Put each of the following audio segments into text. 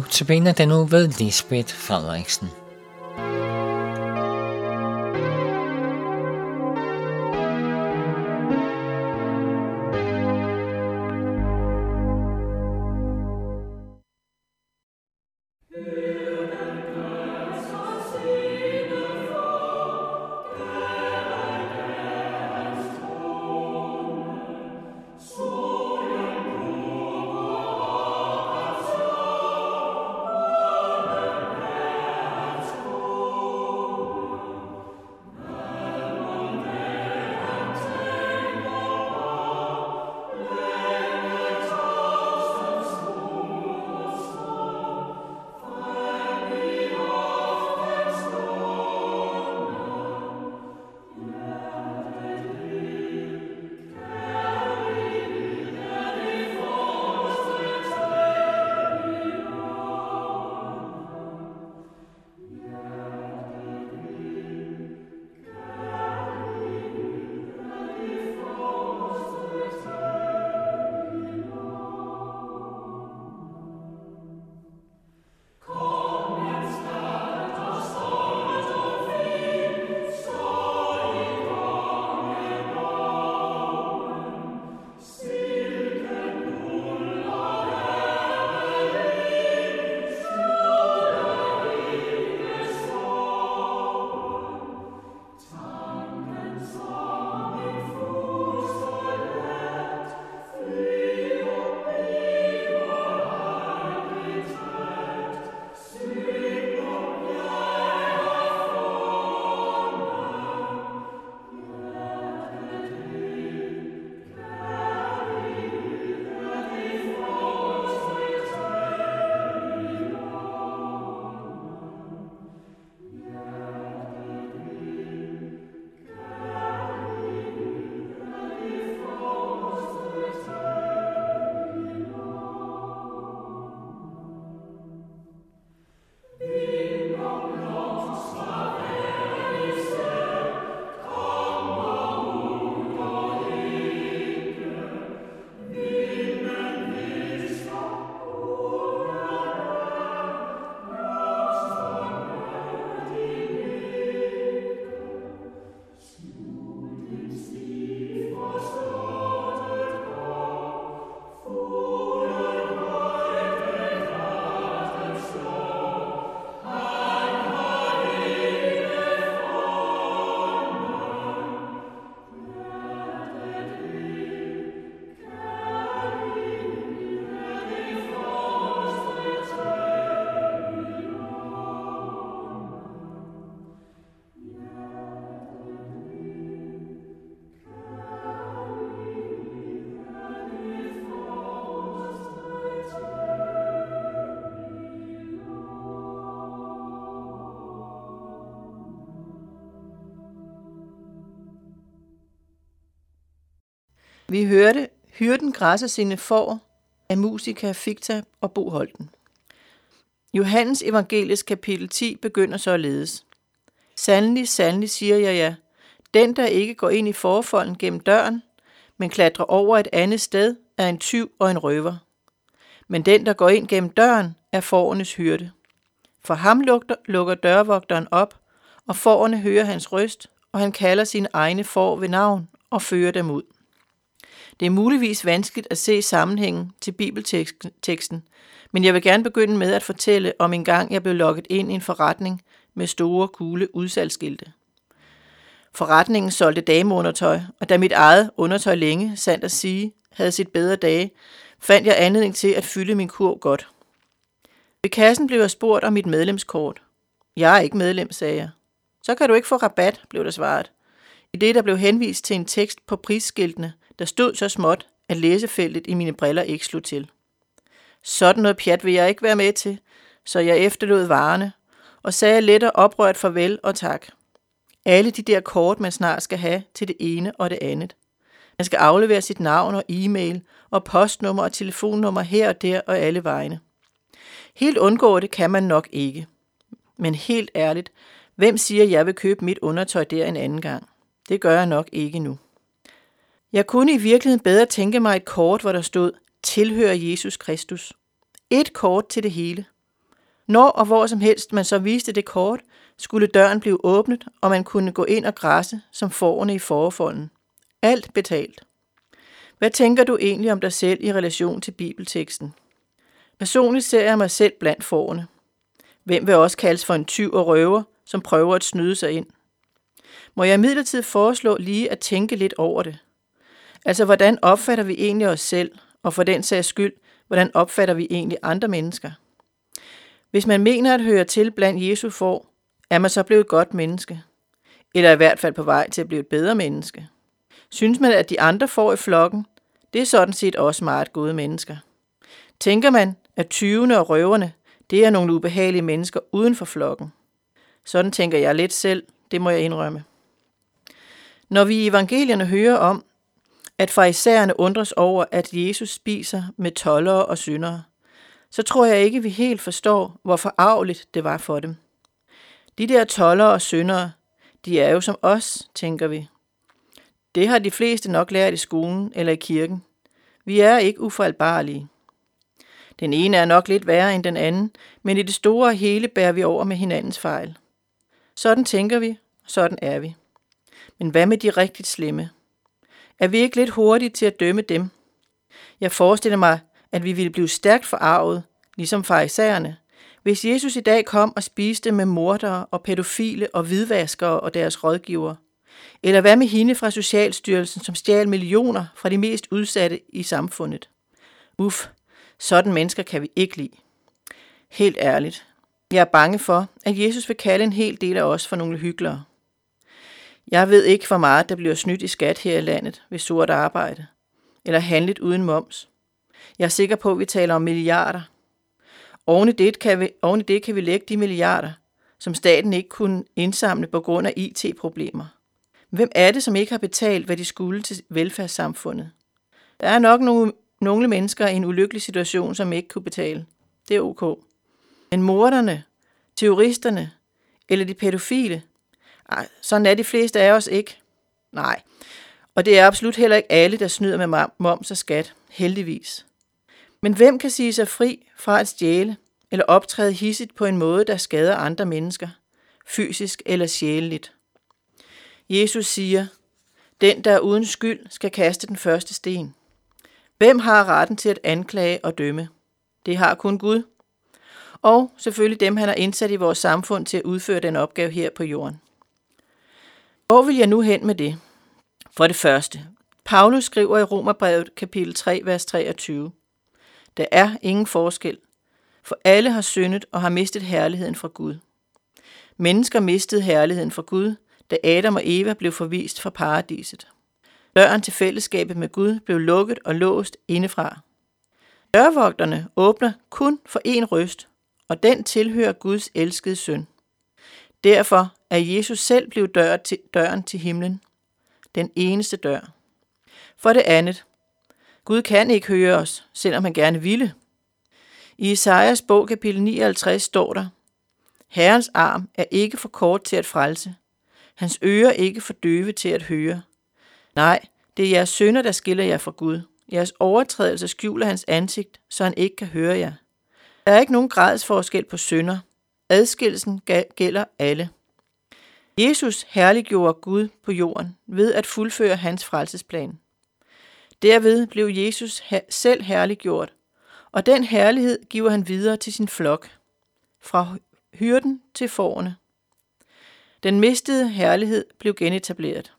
Nu tabiner den nu ved Lisbeth Frederiksen. Vi hørte Hyrden græsser sine får af musika Fikta og Bo Holten. Johannes evangelisk kapitel 10 begynder således. Sandelig, sandelig siger jeg ja. Den, der ikke går ind i forfolden gennem døren, men klatrer over et andet sted, er en tyv og en røver. Men den, der går ind gennem døren, er fårenes hyrde. For ham lukker, lukker dørvogteren op, og fårene hører hans røst, og han kalder sine egne får ved navn og fører dem ud. Det er muligvis vanskeligt at se sammenhængen til bibelteksten, men jeg vil gerne begynde med at fortælle om en gang, jeg blev lukket ind i en forretning med store, gule udsalgsskilte. Forretningen solgte dameundertøj, og da mit eget undertøj længe, sandt at sige, havde sit bedre dage, fandt jeg anledning til at fylde min kurv godt. Ved kassen blev jeg spurgt om mit medlemskort. Jeg er ikke medlem, sagde jeg. Så kan du ikke få rabat, blev der svaret. I det der blev henvist til en tekst på prisskiltene, der stod så småt, at læsefeltet i mine briller ikke slog til. Sådan noget pjat vil jeg ikke være med til, så jeg efterlod varerne og sagde let og oprørt farvel og tak. Alle de der kort, man snart skal have til det ene og det andet. Man skal aflevere sit navn og e-mail og postnummer og telefonnummer her og der og alle vegne. Helt undgå det kan man nok ikke. Men helt ærligt, hvem siger, jeg vil købe mit undertøj der en anden gang? Det gør jeg nok ikke nu. Jeg kunne i virkeligheden bedre tænke mig et kort, hvor der stod, tilhører Jesus Kristus. Et kort til det hele. Når og hvor som helst man så viste det kort, skulle døren blive åbnet, og man kunne gå ind og græsse som forerne i forfolden. Alt betalt. Hvad tænker du egentlig om dig selv i relation til bibelteksten? Personligt ser jeg mig selv blandt forerne. Hvem vil også kaldes for en tyv og røver, som prøver at snyde sig ind? Må jeg midlertid foreslå lige at tænke lidt over det? Altså, hvordan opfatter vi egentlig os selv, og for den sags skyld, hvordan opfatter vi egentlig andre mennesker? Hvis man mener at høre til blandt Jesu for, er man så blevet et godt menneske? Eller i hvert fald på vej til at blive et bedre menneske? Synes man, at de andre får i flokken, det er sådan set også meget gode mennesker. Tænker man, at tyvene og røverne, det er nogle ubehagelige mennesker uden for flokken? Sådan tænker jeg lidt selv, det må jeg indrømme. Når vi i evangelierne hører om, at farisæerne undres over, at Jesus spiser med tollere og syndere, så tror jeg ikke, vi helt forstår, hvor forarveligt det var for dem. De der tollere og syndere, de er jo som os, tænker vi. Det har de fleste nok lært i skolen eller i kirken. Vi er ikke ufejlbarlige. Den ene er nok lidt værre end den anden, men i det store hele bærer vi over med hinandens fejl. Sådan tænker vi, sådan er vi. Men hvad med de rigtigt slemme? Er vi ikke lidt hurtige til at dømme dem? Jeg forestiller mig, at vi ville blive stærkt forarvet, ligesom farisæerne, hvis Jesus i dag kom og spiste med mordere og pædofile og hvidvaskere og deres rådgivere. Eller hvad med hende fra Socialstyrelsen, som stjal millioner fra de mest udsatte i samfundet? Uff, sådan mennesker kan vi ikke lide. Helt ærligt. Jeg er bange for, at Jesus vil kalde en hel del af os for nogle hyklere. Jeg ved ikke, hvor meget der bliver snydt i skat her i landet ved sort arbejde, eller handlet uden moms. Jeg er sikker på, at vi taler om milliarder. Oven i det kan vi, oven i det kan vi lægge de milliarder, som staten ikke kunne indsamle på grund af IT-problemer. Hvem er det, som ikke har betalt, hvad de skulle til velfærdssamfundet? Der er nok nogle, nogle mennesker i en ulykkelig situation, som ikke kunne betale. Det er ok. Men morderne, terroristerne eller de pædofile, Nej, sådan er de fleste af os ikke. Nej. Og det er absolut heller ikke alle, der snyder med moms og skat, heldigvis. Men hvem kan sige sig fri fra at stjæle eller optræde hissigt på en måde, der skader andre mennesker, fysisk eller sjæleligt? Jesus siger, den, der er uden skyld, skal kaste den første sten. Hvem har retten til at anklage og dømme? Det har kun Gud. Og selvfølgelig dem, han har indsat i vores samfund til at udføre den opgave her på jorden. Hvor vil jeg nu hen med det? For det første, Paulus skriver i Romerbrevet kapitel 3, vers 23. Der er ingen forskel, for alle har syndet og har mistet herligheden fra Gud. Mennesker mistede herligheden fra Gud, da Adam og Eva blev forvist fra paradiset. Døren til fællesskabet med Gud blev lukket og låst indefra. Dørvogterne åbner kun for én røst, og den tilhører Guds elskede søn. Derfor er Jesus selv blevet dør til, døren til himlen. Den eneste dør. For det andet, Gud kan ikke høre os, selvom han gerne ville. I Isaias bog kapitel 59 står der, Herrens arm er ikke for kort til at frelse, hans ører ikke for døve til at høre. Nej, det er jeres sønder, der skiller jer fra Gud. Jeres overtrædelse skjuler hans ansigt, så han ikke kan høre jer. Der er ikke nogen gradsforskel på sønder. Adskillelsen gælder alle. Jesus herliggjorde Gud på jorden ved at fuldføre hans frelsesplan. Derved blev Jesus selv herliggjort, og den herlighed giver han videre til sin flok, fra hyrden til forerne. Den mistede herlighed blev genetableret.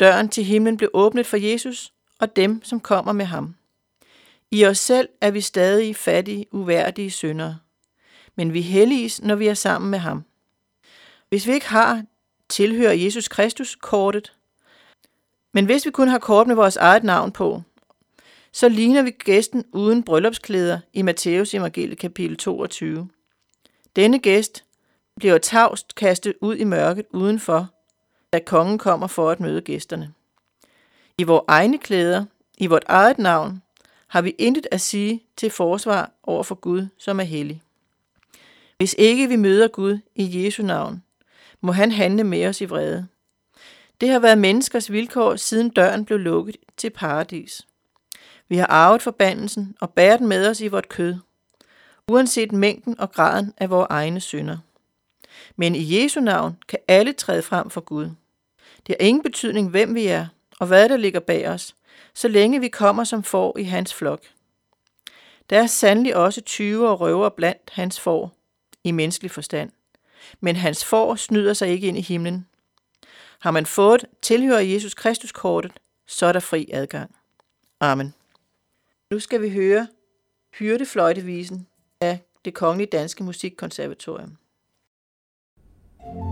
Døren til himlen blev åbnet for Jesus og dem, som kommer med ham. I os selv er vi stadig fattige, uværdige syndere, men vi helliges, når vi er sammen med ham. Hvis vi ikke har, tilhører Jesus Kristus kortet. Men hvis vi kun har kort med vores eget navn på, så ligner vi gæsten uden bryllupsklæder i Matteus evangelie kapitel 22. Denne gæst bliver tavst kastet ud i mørket udenfor, da kongen kommer for at møde gæsterne. I vores egne klæder, i vort eget navn, har vi intet at sige til forsvar over for Gud, som er hellig. Hvis ikke vi møder Gud i Jesu navn, må han handle med os i vrede. Det har været menneskers vilkår, siden døren blev lukket til paradis. Vi har arvet forbandelsen og bærer den med os i vort kød. uanset mængden og graden af vores egne synder. Men i Jesu navn kan alle træde frem for Gud. Det har ingen betydning, hvem vi er og hvad der ligger bag os, så længe vi kommer som får i hans flok. Der er sandelig også tyve og røver blandt hans får i menneskelig forstand. Men hans får snyder sig ikke ind i himlen. Har man fået tilhører Jesus Kristus kortet, så er der fri adgang. Amen. Nu skal vi høre hyrdefløjtevisen af det Kongelige Danske Musikkonservatorium. thank you